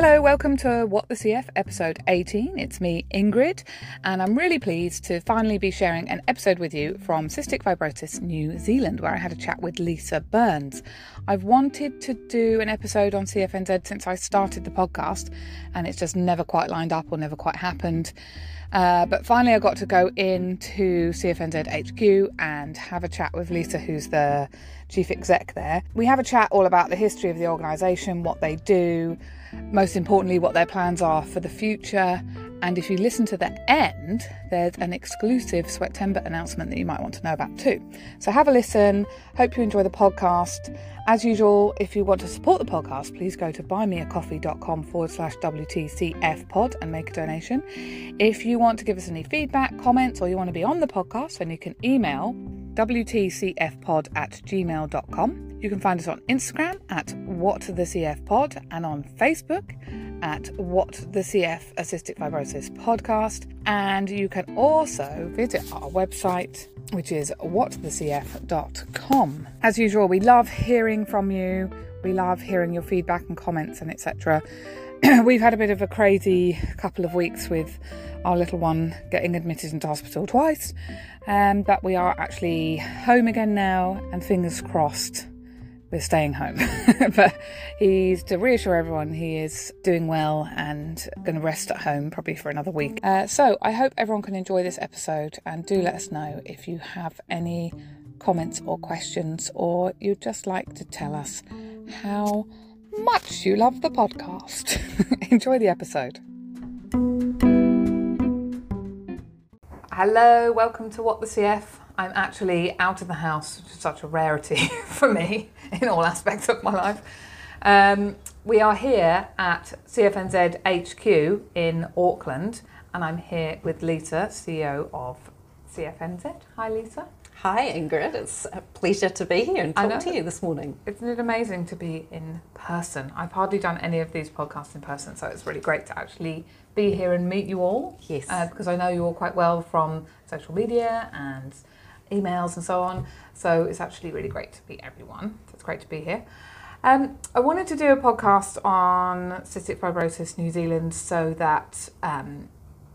Hello, welcome to What the CF episode 18. It's me, Ingrid, and I'm really pleased to finally be sharing an episode with you from Cystic Fibrosis New Zealand, where I had a chat with Lisa Burns. I've wanted to do an episode on CFNZ since I started the podcast, and it's just never quite lined up or never quite happened. Uh, but finally, I got to go into CFNZ HQ and have a chat with Lisa, who's the chief exec there. We have a chat all about the history of the organisation, what they do, most importantly, what their plans are for the future. And if you listen to the end, there's an exclusive Sweatember announcement that you might want to know about too. So have a listen. Hope you enjoy the podcast. As usual, if you want to support the podcast, please go to buymeacoffee.com forward slash WTCF pod and make a donation. If you want to give us any feedback, comments, or you want to be on the podcast, then you can email wtcfpod at gmail.com. You can find us on Instagram at What the CF Pod and on Facebook at What the CF A Cystic Fibrosis Podcast. And you can also visit our website, which is whatthecf.com. As usual, we love hearing from you. We love hearing your feedback and comments and etc. We've had a bit of a crazy couple of weeks with our little one getting admitted into hospital twice, um, but we are actually home again now, and fingers crossed we're staying home. but he's to reassure everyone he is doing well and going to rest at home probably for another week. Uh, so I hope everyone can enjoy this episode and do let us know if you have any comments or questions or you'd just like to tell us how much you love the podcast. enjoy the episode. Hello, welcome to What the CF. I'm actually out of the house, which is such a rarity for me in all aspects of my life. Um, we are here at CFNZ HQ in Auckland, and I'm here with Lisa, CEO of CFNZ. Hi, Lisa. Hi, Ingrid. It's a pleasure to be here and talk to you this morning. Isn't it amazing to be in person? I've hardly done any of these podcasts in person, so it's really great to actually be here and meet you all. Yes. Uh, because I know you all quite well from social media and emails and so on. So it's actually really great to meet everyone. So it's great to be here. Um, I wanted to do a podcast on cystic fibrosis New Zealand so that um,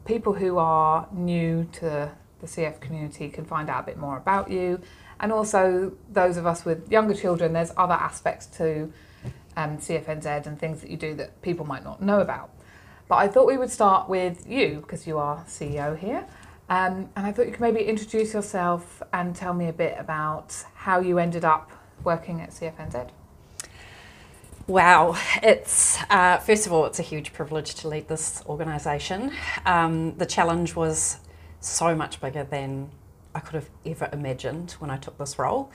people who are new to the CF community can find out a bit more about you. And also, those of us with younger children, there's other aspects to um, CFNZ and things that you do that people might not know about. But I thought we would start with you because you are CEO here. Um, and I thought you could maybe introduce yourself and tell me a bit about how you ended up working at CFNZ. Wow, it's uh, first of all, it's a huge privilege to lead this organisation. Um, the challenge was so much bigger than I could have ever imagined when I took this role.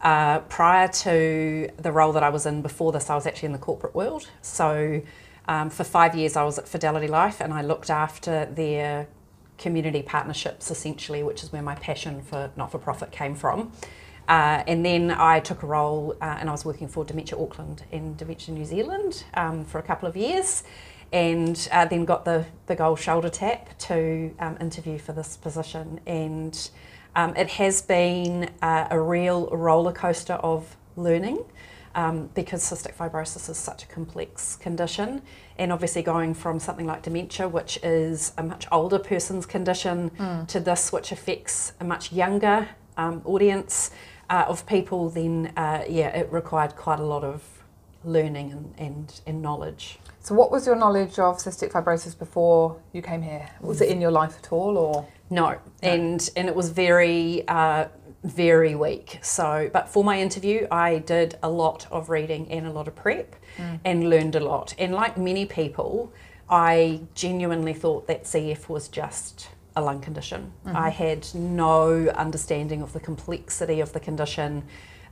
Uh, prior to the role that I was in before this, I was actually in the corporate world. So um, for five years, I was at Fidelity Life and I looked after their community partnerships, essentially, which is where my passion for not for profit came from. Uh, and then I took a role uh, and I was working for Dementia Auckland and Dementia New Zealand um, for a couple of years and uh, then got the, the gold shoulder tap to um, interview for this position. And um, it has been uh, a real roller coaster of learning um, because cystic fibrosis is such a complex condition. And obviously, going from something like dementia, which is a much older person's condition, mm. to this, which affects a much younger um, audience uh, of people, then uh, yeah, it required quite a lot of learning and, and, and knowledge. So, what was your knowledge of cystic fibrosis before you came here? Was it in your life at all, or no? no. And and it was very uh, very weak. So, but for my interview, I did a lot of reading and a lot of prep mm. and learned a lot. And like many people, I genuinely thought that CF was just a lung condition. Mm-hmm. I had no understanding of the complexity of the condition.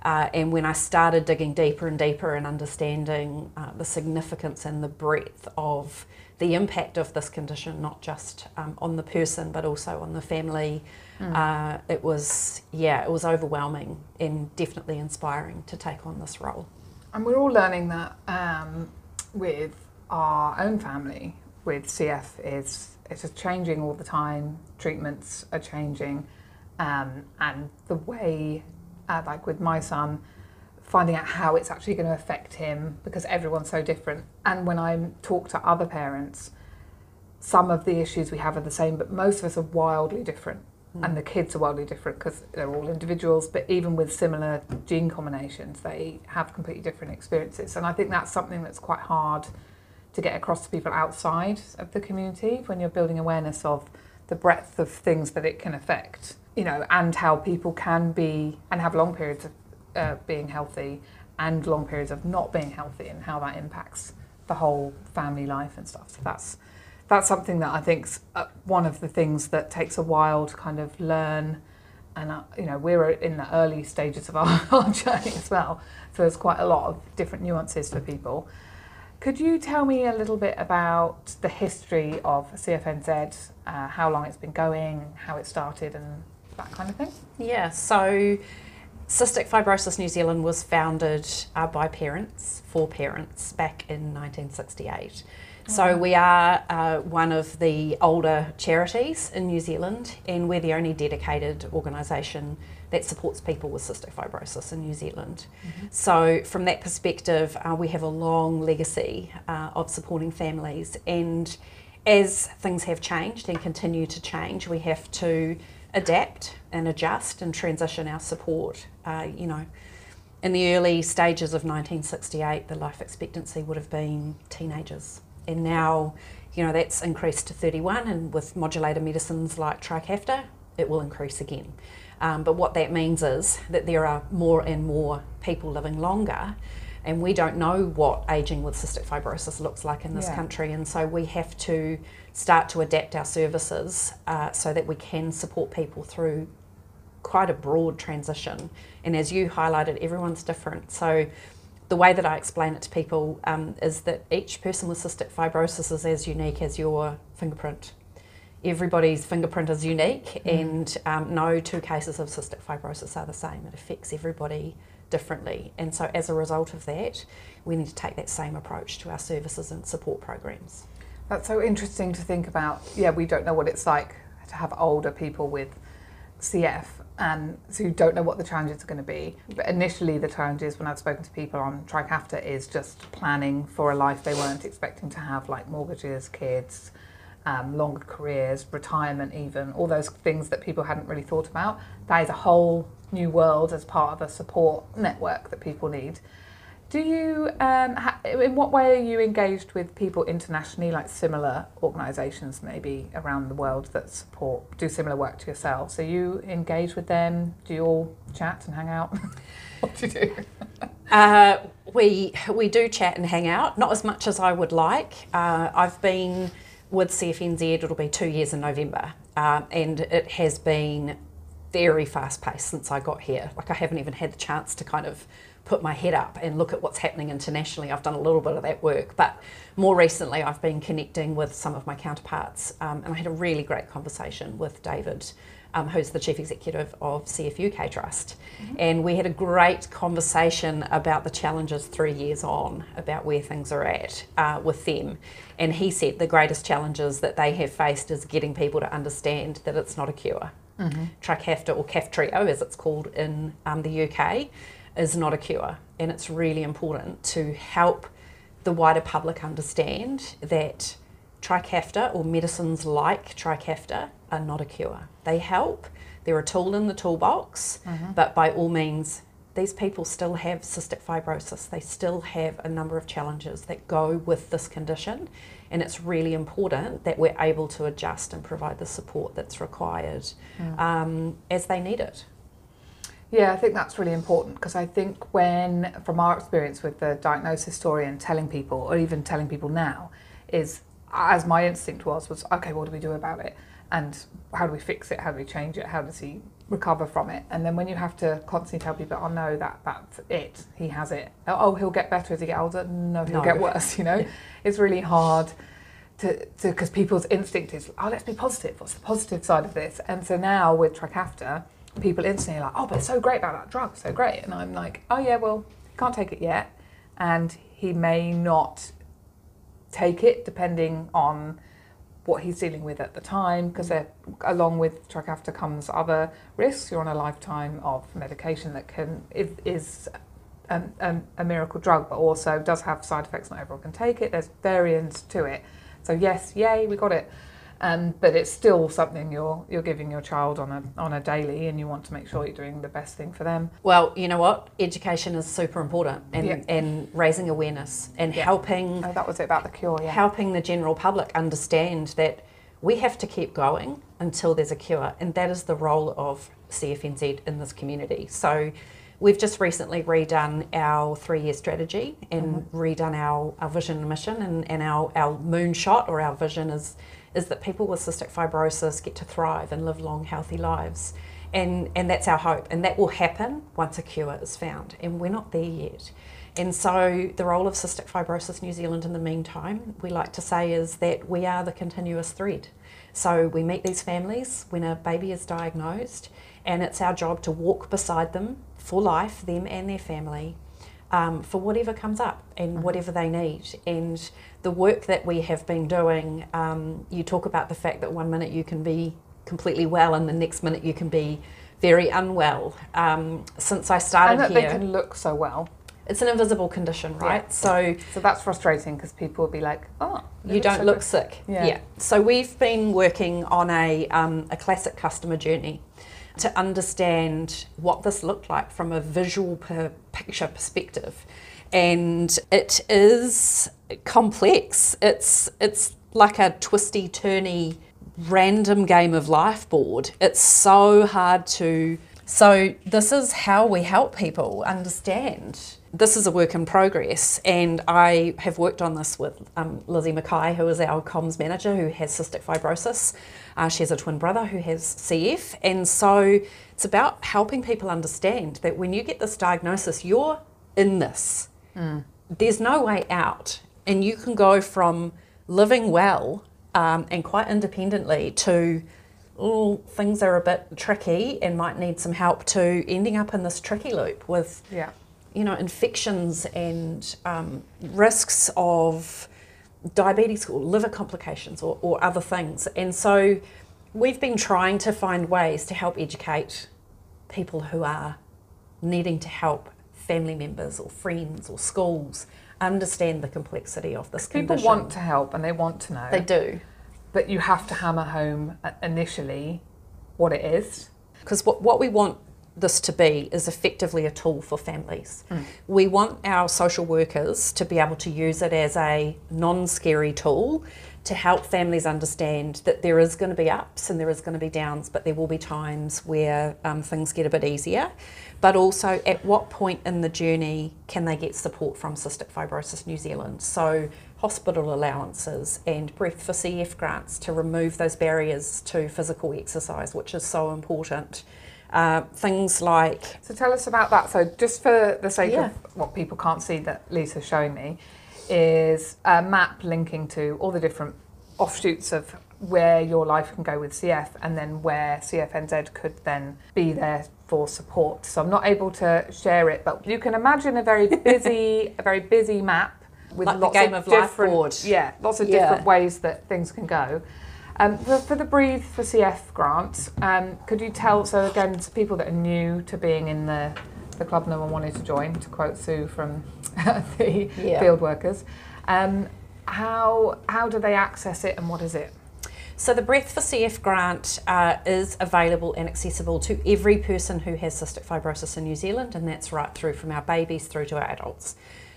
Uh, and when I started digging deeper and deeper and understanding uh, the significance and the breadth of the impact of this condition, not just um, on the person, but also on the family, Mm. Uh, it was, yeah, it was overwhelming and definitely inspiring to take on this role. And we're all learning that um, with our own family, with CF, is it's just changing all the time. Treatments are changing, um, and the way, uh, like with my son, finding out how it's actually going to affect him because everyone's so different. And when I talk to other parents, some of the issues we have are the same, but most of us are wildly different. And the kids are wildly different because they're all individuals, but even with similar gene combinations, they have completely different experiences. And I think that's something that's quite hard to get across to people outside of the community when you're building awareness of the breadth of things that it can affect, you know, and how people can be and have long periods of uh, being healthy and long periods of not being healthy and how that impacts the whole family life and stuff. So that's that's something that I think's uh, one of the things that takes a while to kind of learn. And uh, you know we're in the early stages of our, our journey as well, so there's quite a lot of different nuances for people. Could you tell me a little bit about the history of CFNZ, uh, how long it's been going, how it started, and that kind of thing? Yeah, so Cystic Fibrosis New Zealand was founded uh, by parents, for parents, back in 1968. So we are uh, one of the older charities in New Zealand, and we're the only dedicated organisation that supports people with cystic fibrosis in New Zealand. Mm-hmm. So from that perspective, uh, we have a long legacy uh, of supporting families, and as things have changed and continue to change, we have to adapt and adjust and transition our support. Uh, you know, in the early stages of 1968, the life expectancy would have been teenagers and now you know that's increased to 31 and with modulator medicines like Trikafta it will increase again. Um, but what that means is that there are more and more people living longer and we don't know what aging with cystic fibrosis looks like in this yeah. country. And so we have to start to adapt our services uh, so that we can support people through quite a broad transition. And as you highlighted everyone's different. So the way that I explain it to people um, is that each person with cystic fibrosis is as unique as your fingerprint. Everybody's fingerprint is unique, mm. and um, no two cases of cystic fibrosis are the same. It affects everybody differently. And so, as a result of that, we need to take that same approach to our services and support programs. That's so interesting to think about. Yeah, we don't know what it's like to have older people with CF and so you don't know what the challenges are going to be. But initially, the challenges when I've spoken to people on Trikafta is just planning for a life they weren't expecting to have, like mortgages, kids, um, longer careers, retirement, even all those things that people hadn't really thought about. That is a whole new world as part of a support network that people need. Do you, um, ha- in what way are you engaged with people internationally, like similar organisations maybe around the world that support, do similar work to yourselves? Are you engaged with them? Do you all chat and hang out? what do you do? uh, we, we do chat and hang out, not as much as I would like. Uh, I've been with CFNZ, it'll be two years in November, uh, and it has been very fast paced since I got here. Like I haven't even had the chance to kind of put my head up and look at what's happening internationally. I've done a little bit of that work, but more recently I've been connecting with some of my counterparts, um, and I had a really great conversation with David. Um, who's the chief executive of CF UK Trust, mm-hmm. and we had a great conversation about the challenges three years on, about where things are at uh, with them. And he said the greatest challenges that they have faced is getting people to understand that it's not a cure. Mm-hmm. Trikafta or Kaftrio, as it's called in um, the UK, is not a cure. And it's really important to help the wider public understand that Trikafta or medicines like Trikafta are not a cure. They help, they're a tool in the toolbox, mm-hmm. but by all means, these people still have cystic fibrosis. They still have a number of challenges that go with this condition, and it's really important that we're able to adjust and provide the support that's required mm. um, as they need it. Yeah, I think that's really important because I think when, from our experience with the diagnosis story and telling people, or even telling people now, is as my instinct was, was okay, what do we do about it? And how do we fix it? How do we change it? How does he recover from it? And then when you have to constantly tell people, oh no, that that's it, he has it. Oh, oh he'll get better as he gets older. No, he'll no. get worse. You know, it's really hard to because people's instinct is, oh, let's be positive. What's the positive side of this? And so now with Trikafta people instantly like, oh, but it's so great about that drug, so great. And I'm like, oh, yeah, well, he can't take it yet. And he may not take it depending on what he's dealing with at the time, because along with Trikafta comes other risks. You're on a lifetime of medication that can is, a miracle drug, but also does have side effects. Not everyone can take it. There's variants to it. So yes, yay, we got it. Um, but it's still something you're you're giving your child on a on a daily, and you want to make sure you're doing the best thing for them. Well, you know what? Education is super important, and Yeah. and raising awareness and Yeah. helping Oh, that was it about the cure. Yeah. helping the general public understand that we have to keep going until there's a cure, and that is the role of CFNZ in this community. So, we've just recently redone our three year strategy and redone our, our vision and mission, and, and our, our moonshot or our vision is, is that people with cystic fibrosis get to thrive and live long, healthy lives. And, and that's our hope, and that will happen once a cure is found, and we're not there yet. And so, the role of Cystic Fibrosis New Zealand in the meantime, we like to say, is that we are the continuous thread. So, we meet these families when a baby is diagnosed, and it's our job to walk beside them for life, them and their family, um, for whatever comes up and whatever they need. And the work that we have been doing, um, you talk about the fact that one minute you can be completely well, and the next minute you can be very unwell. Um, since I started and that here, they can look so well. it's an invisible condition, right? Yeah. So So that's frustrating because people will be like, "Oh, you don't so look good." sick. Yeah. So we've been working on a um, a classic customer journey to understand what this looked like from a visual per picture perspective, and it is complex. It's it's like a twisty turny random game of life board. It's so hard to. So this is how we help people understand this is a work in progress, and I have worked on this with um, Lizzie Mackay, who is our comms manager, who has cystic fibrosis. Uh, she has a twin brother who has CF, and so it's about helping people understand that when you get this diagnosis, you're in this. There's no way out, and you can go from living well um, and quite independently to oh, things are a bit tricky and might need some help to ending up in this tricky loop with Yeah. You know, infections and um, risks of diabetes or liver complications or, or other things. And so we've been trying to find ways to help educate people who are needing to help family members or friends or schools understand the complexity of this condition. People want to help and they want to know, they do. but you have to hammer home uh, initially what it is. Because what, what we want this to be is effectively a tool for families. We want our social workers to be able to use it as a non scary tool to help families understand that there is going to be ups and there is going to be downs, but there will be times where um, things get a bit easier. But also, at what point in the journey can they get support from Cystic Fibrosis New Zealand? So, hospital allowances and Breath for CF grants to remove those barriers to physical exercise, which is so important. Uh, things like So tell us about that. So just for the sake Yeah. of what people can't see that Lisa's showing me, is a map linking to all the different offshoots of where your life can go with CF and then where CFNZ could then be there for support. So I'm not able to share it, but you can imagine a very busy, a very busy map with Like lots of of Life different, board. yeah, lots of Yeah. different ways that things can go. Um, for, for the Breathe for CF grant, um, could you tell, so again, to people that are new to being in the, the club no one wanted to join, to quote Sue from the Yeah. field workers, um, how, how do they access it and what is it? So the Breath for CF grant uh, is available and accessible to every person who has cystic fibrosis in New Zealand, and that's right through from our babies through to our adults.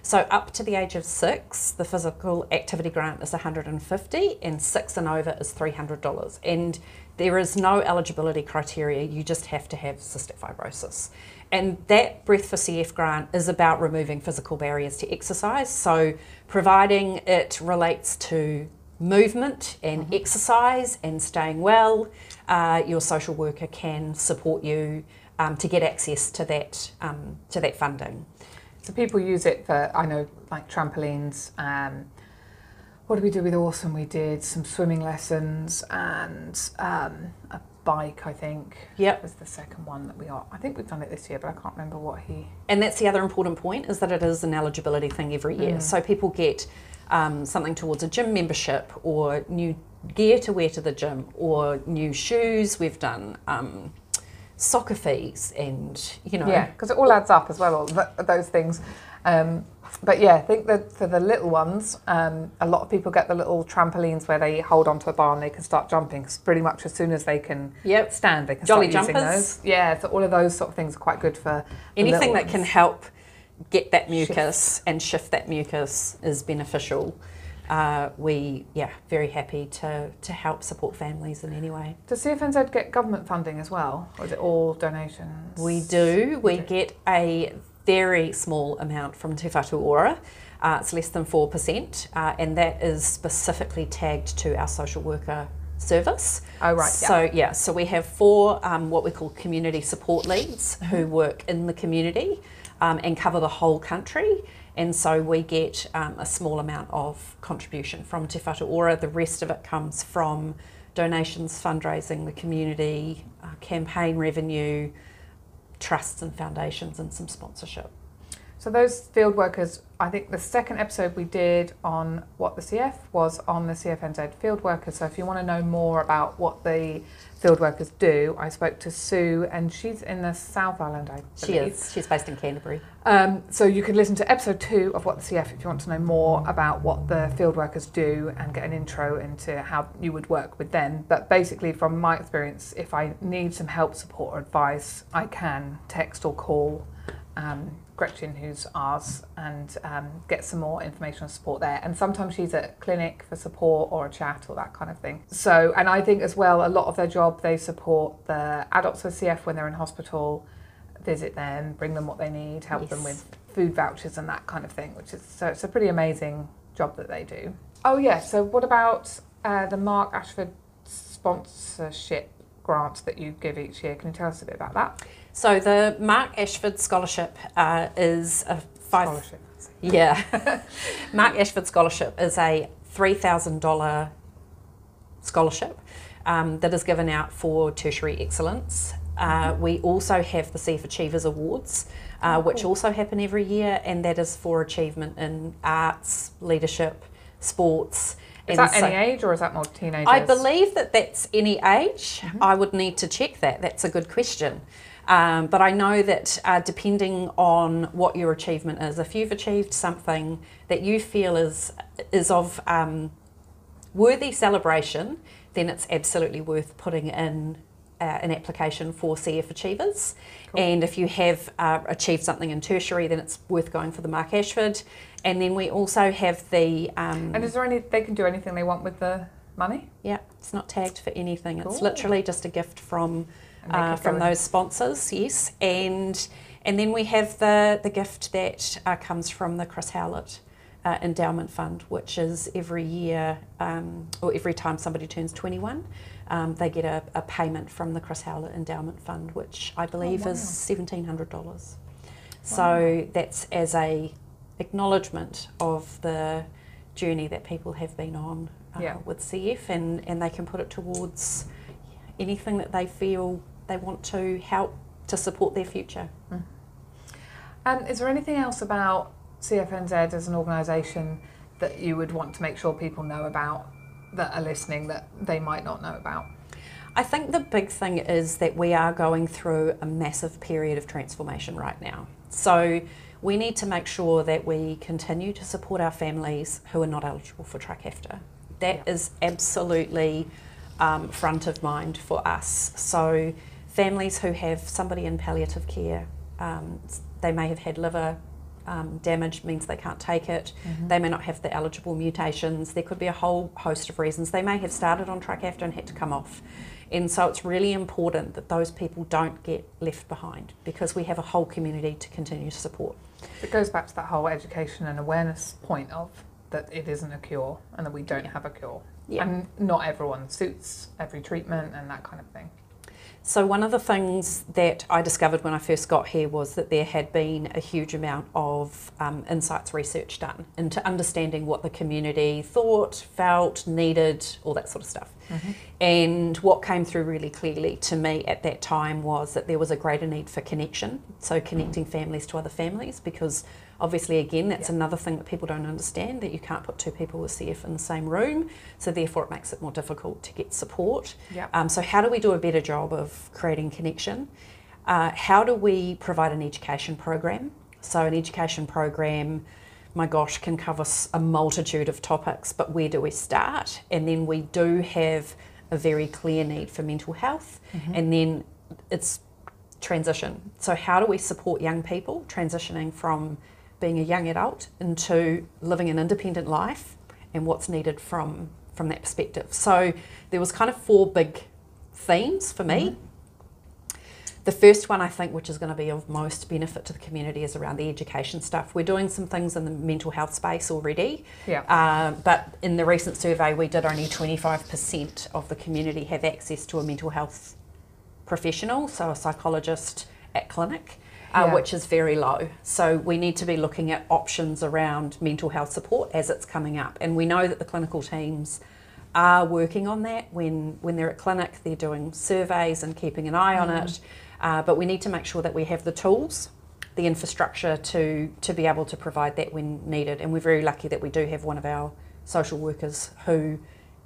So up to the age of six, the physical activity grant is 150, and six and over is $300. And there is no eligibility criteria; you just have to have cystic fibrosis. And that Breath for CF grant is about removing physical barriers to exercise. So providing it relates to movement and exercise and staying well, uh, your social worker can support you um, to get access to that um, to that funding. So people use it for, I know, like trampolines. Um, what did we do with Awesome? We did some swimming lessons and um, a bike, I think. Yep. Was the second one that we are. I think we've done it this year, but I can't remember what he. And that's the other important point is that it is an eligibility thing every year. So people get um, something towards a gym membership or new gear to wear to the gym or new shoes. We've done um, soccer fees and you know Yeah, because it all adds up as well, all th- those things. Um, but yeah, I think that for the little ones, um, a lot of people get the little trampolines where they hold onto a bar and they can start jumping. 'cause pretty much as soon as they can Yep. stand, they can Jolly start using those. Yeah, so all of those sort of things are quite good for anything that can help get that mucus and shift that mucus is beneficial. Uh, we yeah very happy to to help support families in any way. Does CFNZ get government funding as well, or is it all donations? We do. We get a very small amount from Te Whatu Ora. Uh, it's less than 4%, uh, and that is specifically tagged to our social worker service. Oh, right, So, yeah, so we have four um, what we call community support leads who work in the community um, and cover the whole country. And so we get um, a small amount of contribution from Te Whatu Ora. The rest of it comes from donations, fundraising, the community, uh, campaign revenue, trusts and foundations and some sponsorship. So those field workers, I think the second episode we did on what the CF was on the CFNZ field workers. So if you want to know more about what the field workers do, I spoke to Sue, and she's in the South Island, I She is. She's based in Canterbury. Um, so you can listen to episode two of What the CF if you want to know more about what the field workers do and get an intro into how you would work with them. But basically, from my experience, if I need some help, support, or advice, I can text or call um, Gretchen, who's ours, and um, get some more information and support there. And sometimes she's at clinic for support or a chat or that kind of thing. So, and I think as well, a lot of their job, they support the adults with CF when they're in hospital visit them, bring them what they need, help them with food vouchers and that kind of thing, which is so it's a pretty amazing job that they do. Oh yeah, so what about uh, the Mark Ashford sponsorship grant that you give each year? Can you tell us a bit about that? So the Mark Ashford Scholarship uh, is a five. Scholarship. Yeah, Mark Ashford Scholarship is a three thousand dollar scholarship um, that is given out for tertiary excellence. Uh, we also have the CF Achievers Awards, uh, Oh, which cool. also happen every year, and that is for achievement in arts, leadership, sports. Is and that so- any age or is that more teenagers? I believe that that's any age. Mm-hmm. I would need to check that. That's a good question. Um, but I know that uh, depending on what your achievement is, if you've achieved something that you feel is is of um, worthy celebration, then it's absolutely worth putting in uh, an application for CF Achievers. And if you have uh, achieved something in tertiary, then it's worth going for the Mark Ashford. And then we also have the um, And is there any? They can do anything they want with the money. yeah, it's not tagged for anything. It's literally just a gift from uh, from those sponsors. Yes, and and then we have the the gift that uh, comes from the Chris Howlett uh, Endowment Fund, which is every year um, or every time somebody turns twenty one. Um, they get a, a payment from the Chris Howlett Endowment Fund, which I believe wow. is seventeen hundred dollars. So that's as a acknowledgement of the journey that people have been on uh, Yeah. with CF, and, and they can put it towards anything that they feel they want to help to support their future. And is there anything else about CFNZ as an organisation that you would want to make sure people know about that are listening that they might not know about? I think the big thing is that we are going through a massive period of transformation right now. So we need to make sure that we continue to support our families who are not eligible for Trikafta. That is absolutely um, front of mind for us. So families who have somebody in palliative care, um, they may have had liver um, damage means they can't take it. They may not have the eligible mutations. There could be a whole host of reasons. They may have started on Trikafta and had to come off. And so it's really important that those people don't get left behind because we have a whole community to continue to support. It goes back to that whole education and awareness point of that it isn't a cure and that we don't have a cure. Yeah. And not everyone suits every treatment and that kind of thing. So, one of the things that I discovered when I first got here was that there had been a huge amount of um, insights research done into understanding what the community thought, felt, needed, all that sort of stuff. And what came through really clearly to me at that time was that there was a greater need for connection, so connecting families to other families, because obviously, again, that's Yeah. another thing that people don't understand that you can't put two people with CF in the same room, so therefore it makes it more difficult to get support. Yeah. Um, so, how do we do a better job of creating connection? Uh, how do we provide an education program? So, an education program, my gosh, can cover a multitude of topics, but where do we start? And then we do have a very clear need for mental health, mm-hmm. and then it's transition. So, how do we support young people transitioning from being a young adult into living an independent life, and what's needed from from that perspective? So, there was kind of four big themes for me. Mm-hmm. The first one, I think, which is going to be of most benefit to the community, is around the education stuff. We're doing some things in the mental health space already, yeah. Uh, but in the recent survey, we did only 25% of the community have access to a mental health professional, so a psychologist at clinic. Uh, yeah. which is very low. So we need to be looking at options around mental health support as it's coming up. And we know that the clinical teams are working on that. When when they're at clinic, they're doing surveys and keeping an eye mm. on it. Uh, but we need to make sure that we have the tools, the infrastructure to, to be able to provide that when needed. And we're very lucky that we do have one of our social workers who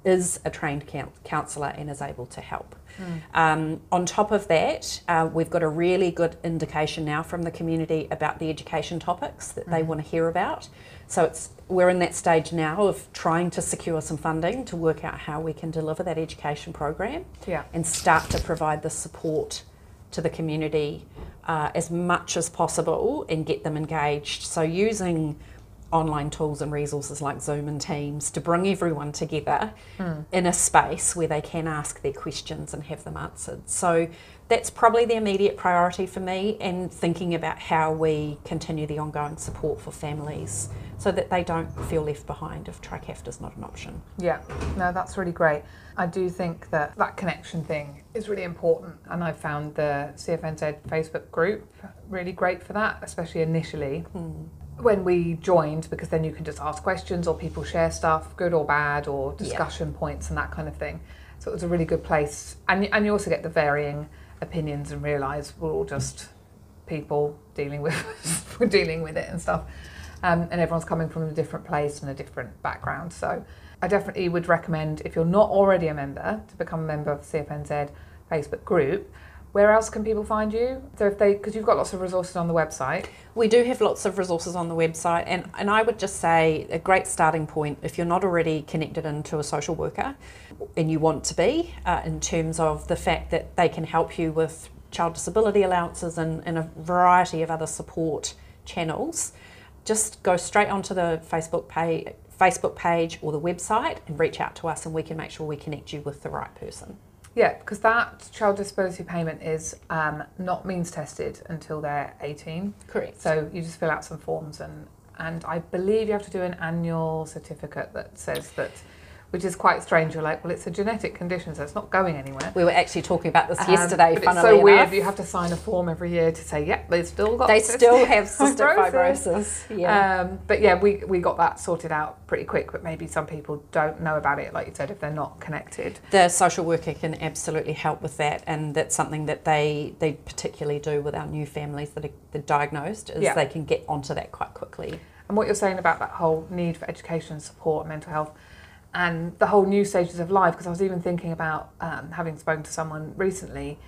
is a trained counsellor and is able to help. Mm. Um, on top of that, uh, we've got a really good indication now from the community about the education topics that mm. they want to hear about. So it's we're in that stage now of trying to secure some funding to work out how we can deliver that education program yeah. and start to provide the support to the community uh, as much as possible and get them engaged. So, using online tools and resources like Zoom and Teams to bring everyone together mm. in a space where they can ask their questions and have them answered. So, that's probably the immediate priority for me, and thinking about how we continue the ongoing support for families so that they don't feel left behind if Trikafta is not an option. Yeah, no, that's really great. I do think that that connection thing is really important, and I found the CFNZ Facebook group really great for that, especially initially. Mm. When we joined, because then you can just ask questions or people share stuff, good or bad, or discussion yeah. points and that kind of thing. So it was a really good place. And, and you also get the varying opinions and realise we're all just people dealing with we're dealing with it and stuff. Um, and everyone's coming from a different place and a different background. So I definitely would recommend, if you're not already a member, to become a member of the CFNZ Facebook group. Where else can people find you? So if they, because you've got lots of resources on the website. We do have lots of resources on the website, and, and I would just say a great starting point if you're not already connected into a social worker and you want to be, uh, in terms of the fact that they can help you with child disability allowances and, and a variety of other support channels just go straight onto the Facebook page, Facebook page or the website and reach out to us, and we can make sure we connect you with the right person. Yeah, because that child disability payment is um, not means tested until they're 18. Correct. So you just fill out some forms, and, and I believe you have to do an annual certificate that says that which is quite strange. You're like, well, it's a genetic condition, so it's not going anywhere. We were actually talking about this um, yesterday. But it's so enough. weird. You have to sign a form every year to say, yep, they've still got. They still have cystic fibrosis. fibrosis. Yeah. Um, but yeah, we we got that sorted out pretty quick. But maybe some people don't know about it, like you said, if they're not connected. The social worker can absolutely help with that, and that's something that they they particularly do with our new families that are, diagnosed. Is yeah. they can get onto that quite quickly. And what you're saying about that whole need for education, support, mental health and the whole new stages of life. Because I was even thinking about um, having spoken to someone recently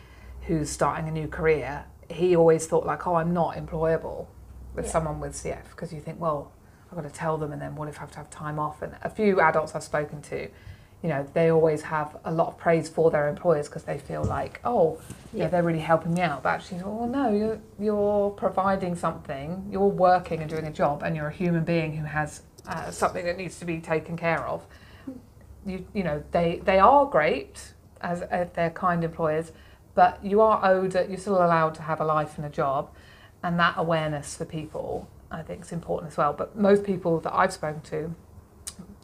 who's starting a new career. He always thought like, oh, I'm not employable with yeah. someone with CF because you think, well, I've got to tell them, and then what if I have to have time off? And a few adults I've spoken to, you know, they always have a lot of praise for their employers because they feel like, oh, yeah. yeah, they're really helping me out. But actually, oh no, you're you're providing something, you're working and doing a job, and you're a human being who has uh, something that needs to be taken care of you you know they they are great as, as they're kind employers, but you are owed you're still allowed to have a life and a job, and that awareness for people I think is important as well. But most people that I've spoken to,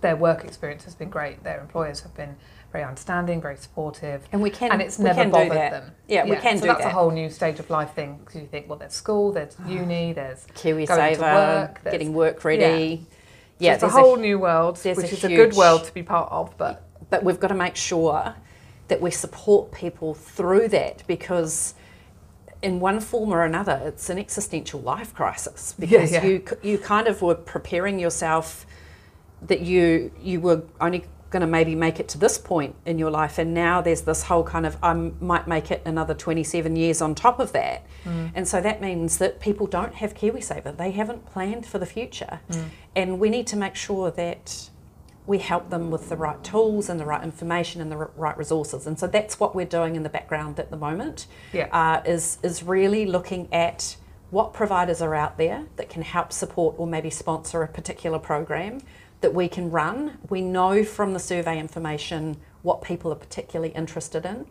their work experience has been great. Their employers have been very understanding, very supportive, and we can and it's never bothered them. Yeah, yeah, we can so do that's that. a whole new stage of life thing because you think, well, there's school, there's uni, there's Kiwi Saver, work, getting work ready. Yeah yeah, it's a whole a, new world, which a is huge, a good world to be part of. But but we've got to make sure that we support people through that because in one form or another, it's an existential life crisis because yeah, yeah. you you kind of were preparing yourself that you you were only going to maybe make it to this point in your life and now there's this whole kind of i might make it another 27 years on top of that mm. and so that means that people don't have kiwisaver they haven't planned for the future mm. and we need to make sure that we help them with the right tools and the right information and the right resources and so that's what we're doing in the background at the moment yeah. uh, is is really looking at what providers are out there that can help support or maybe sponsor a particular program that we can run. We know from the survey information what people are particularly interested in.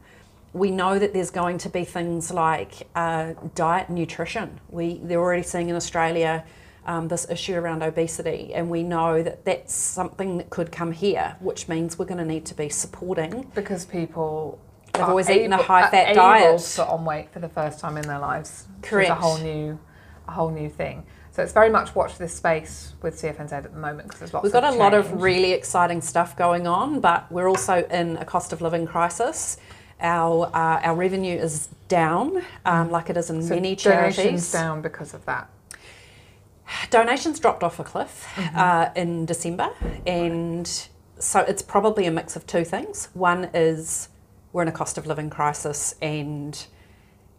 We know that there's going to be things like uh, diet and nutrition. We, they're already seeing in Australia um, this issue around obesity, and we know that that's something that could come here, which means we're going to need to be supporting. Because people have always able, eaten a high fat diet. put on weight for the first time in their lives. Correct. It's a whole new, a whole new thing. So it's very much watch this space with CFNZ at the moment because there's lots. We've got a lot of really exciting stuff going on, but we're also in a cost of living crisis. Our uh, our revenue is down, um, like it is in so many charities. Donations down because of that. Donations dropped off a cliff mm-hmm. uh, in December, and so it's probably a mix of two things. One is we're in a cost of living crisis, and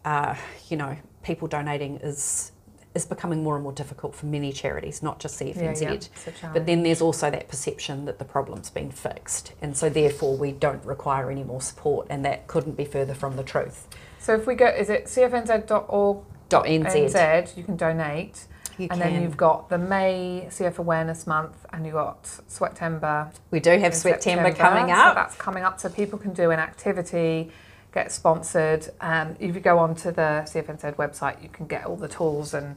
uh, you know people donating is is becoming more and more difficult for many charities, not just CFNZ. Yeah, yeah. But then there's also that perception that the problem's been fixed, and so therefore we don't require any more support, and that couldn't be further from the truth. So if we go, is it cfnz.org.nz? NZ, you can donate. You and can. then you've got the May CF Awareness Month, and you've got Sweatember. We do have Sweatember coming up. So that's coming up, so people can do an activity get sponsored. Um, if you go onto the CFNZ website, you can get all the tools and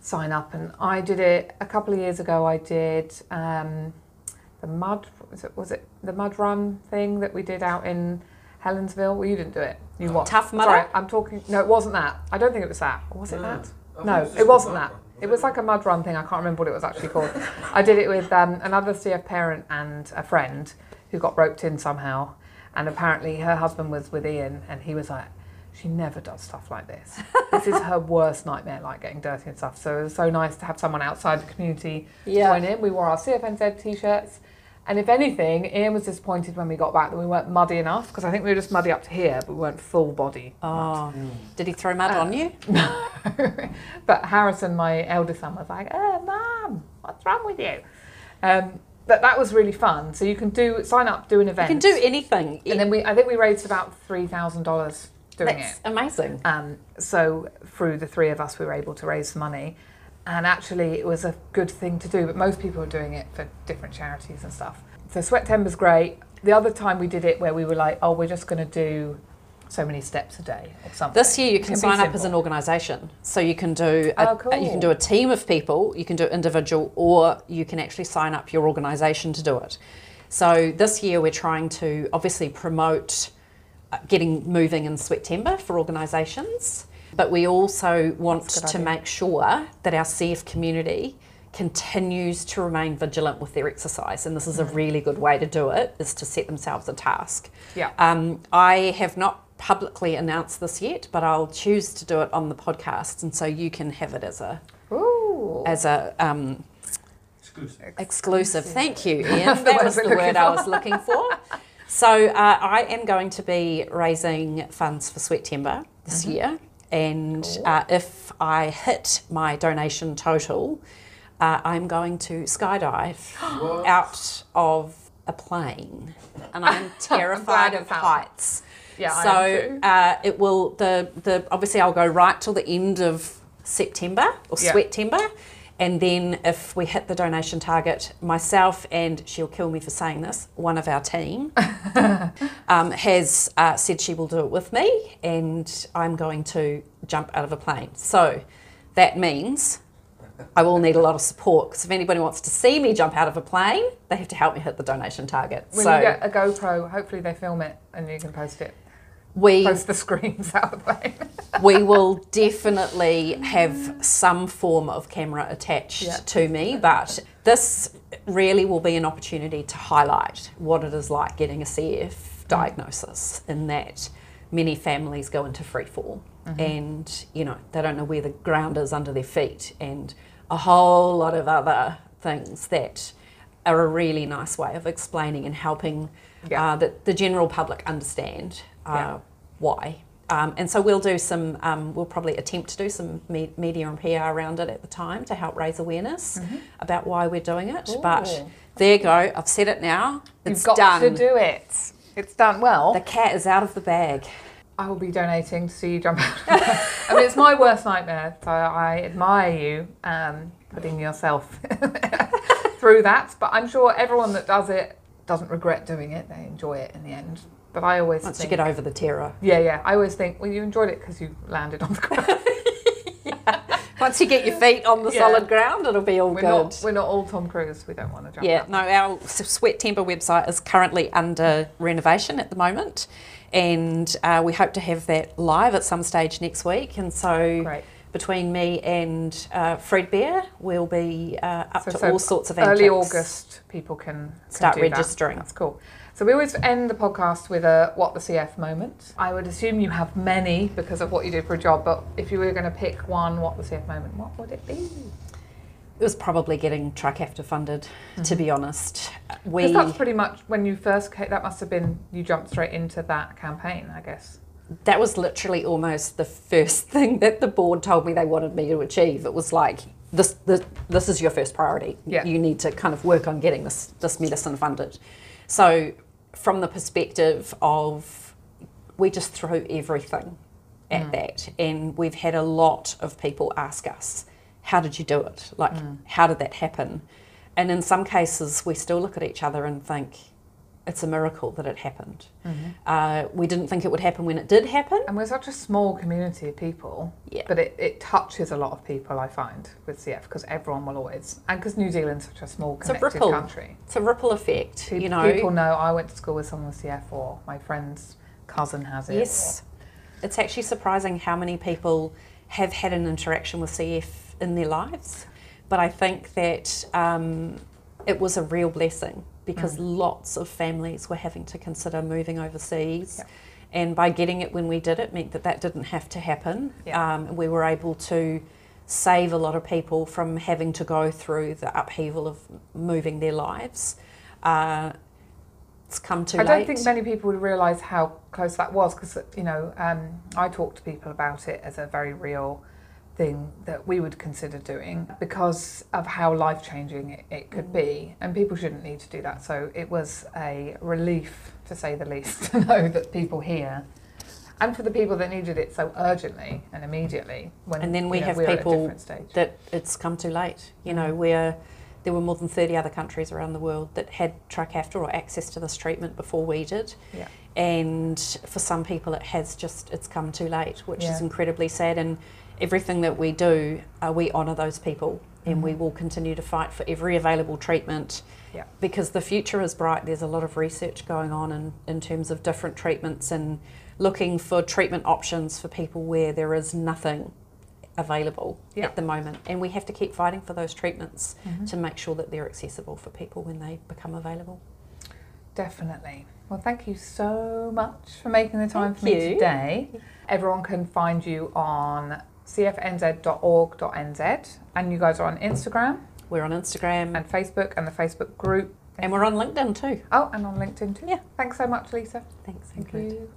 sign up. And I did it a couple of years ago. I did um, the mud. Was it, was it the mud run thing that we did out in Helensville? Well, you didn't do it. You what? Tough mud. Sorry, I'm talking. No, it wasn't that. I don't think it was that. Was it no. that? No, it wasn't that. It was like a mud run thing. I can't remember what it was actually called. I did it with um, another CF parent and a friend who got roped in somehow and apparently her husband was with Ian and he was like, she never does stuff like this. this is her worst nightmare, like getting dirty and stuff. So it was so nice to have someone outside the community yeah. join in. We wore our CFNZ t-shirts. And if anything, Ian was disappointed when we got back that we weren't muddy enough because I think we were just muddy up to here, but we weren't full body. Oh, mm. did he throw mud uh, on you? No. but Harrison, my eldest son, was like, "Oh, mum, what's wrong with you?" Um, but that was really fun. So you can do sign up, do an event. You can do anything. And then we, I think we raised about three thousand dollars doing That's it. Amazing. Um, so through the three of us, we were able to raise some money, and actually it was a good thing to do. But most people are doing it for different charities and stuff. So Sweat Sweatember's great. The other time we did it, where we were like, oh, we're just going to do so many steps a day or something. This year you can, can sign up as an organisation. So you can do a, oh, cool. you can do a team of people, you can do individual, or you can actually sign up your organisation to do it. So this year we're trying to obviously promote uh, getting moving in September for organisations, but we also want to idea. make sure that our CF community continues to remain vigilant with their exercise and this is a mm. really good way to do it is to set themselves a task yeah um, i have not publicly announced this yet, but I'll choose to do it on the podcast, and so you can have it as a Ooh. as a um, exclusive. exclusive. Thank you, Ian. that was the word I was looking for. So uh, I am going to be raising funds for Sweet Sweatember this mm-hmm. year, and cool. uh, if I hit my donation total, uh, I'm going to skydive out of a plane, and I'm terrified of heights. Yeah, so uh, it will the the obviously I'll go right till the end of September or yeah. Sweatember. And then if we hit the donation target, myself and she'll kill me for saying this, one of our team um, has uh, said she will do it with me, and I'm going to jump out of a plane. So that means I will need a lot of support because if anybody wants to see me jump out of a plane, they have to help me hit the donation target. When so, you get a GoPro, hopefully they film it and you can post it we post the screens out of the way. we will definitely have some form of camera attached yeah. to me, but this really will be an opportunity to highlight what it is like getting a CF diagnosis in that many families go into free fall mm-hmm. and you know they don't know where the ground is under their feet and a whole lot of other things that are a really nice way of explaining and helping Yeah. uh, the, the general public understand Yeah. why. Um, and so we'll do some, um, we'll probably attempt to do some me- media and PR around it at the time to help raise awareness about why we're doing it. But Mm-hmm. There you go, I've said it now. It's You've got done. to do it. It's done. Well, the cat is out of the bag. I will be donating to see you jump out. I mean, it's my worst nightmare, so I admire you um, putting yourself through that. But I'm sure everyone that does it doesn't regret doing it. They enjoy it in the end. But I always Once think, you get over the terror. yeah, yeah. I always think, well, you enjoyed it because you landed on the ground. Once you get your feet on the Yeah. solid ground, it'll be all we're good. not, we're not all Tom Cruise. We don't want to jump. Yeah, no, our Sweatember website is currently under renovation at the moment, and uh, we hope to have that live at some stage next week. And so, Great. between me and uh, Fred Bear, we'll be uh, up So- to so all sorts of Early antics. August, people can, can Start do that. registering. That's cool. So we always end the podcast with a what the CF moment. I would assume you have many because of what you do for a job, but if you were going to pick one what the CF moment, what would it be? It was probably getting Trikafta funded, to mm-hmm. be honest. Because that's pretty much when you first came, that must have been you jumped straight into that campaign, I guess. that was literally almost the first thing that the board told me they wanted me to achieve. It was like this this, this is your first priority. Yeah. You need to kind of work on getting this this medicine funded. So from the perspective of we just throw everything at mm. that. And we've had a lot of people ask us how did you do it? Like mm. how did that happen? And in some cases we still look at each other and think it's a miracle that it happened uh, we didn't think it would happen when it did happen And we're such a small community of people, Yeah. but it, it touches a lot of people, I find, with CF, because everyone will always, and because New Zealand's such a small, It's a connected ripple. country. it's a ripple effect Pe- you know people know I went to school with someone with CF, or my friend's cousin has it. Yes. It's actually surprising how many people have had an interaction with CF in their lives. But I think that um, it was a real blessing because Mm. lots of families were having to consider moving overseas. Yeah. And by getting it when we did, it meant that that didn't have to happen. Yeah. Um, we were able to save a lot of people from having to go through the upheaval of moving their lives. Uh, it's come too I late. don't think many people would realise how close that was because, you know, um, I talk to people about it as a very real thing that we would consider doing because of how life changing it, it could be. Mm. And people shouldn't need to do that. So it was a relief, to say the least, to know that people here. And for the people that needed it so urgently and immediately, when And then we you know, have we're people at a different stage. that it's come too late. You know, mm. where there were more than 30 other countries around the world that had Trikafta or access to this treatment before we did. Yeah. And for some people, it has just, it's come too late, which Yeah. is incredibly sad. And everything that we do, uh, we honour those people and we will continue to fight for every available treatment Yeah. because the future is bright. There's a lot of research going on in, in terms of different treatments and looking for treatment options for people where there is nothing available Yeah. at the moment. And we have to keep fighting for those treatments to make sure that they're accessible for people when they become available. Definitely. Well, thank you so much for making the time Thank for me you. today. Everyone can find you on cfnz.org.nz and you guys are on Instagram We're on Instagram and Facebook and the Facebook group. and we're on LinkedIn too. Oh, and on LinkedIn too. Yeah. Thanks so much, Lisa. Thanks, Thank Ingrid. you.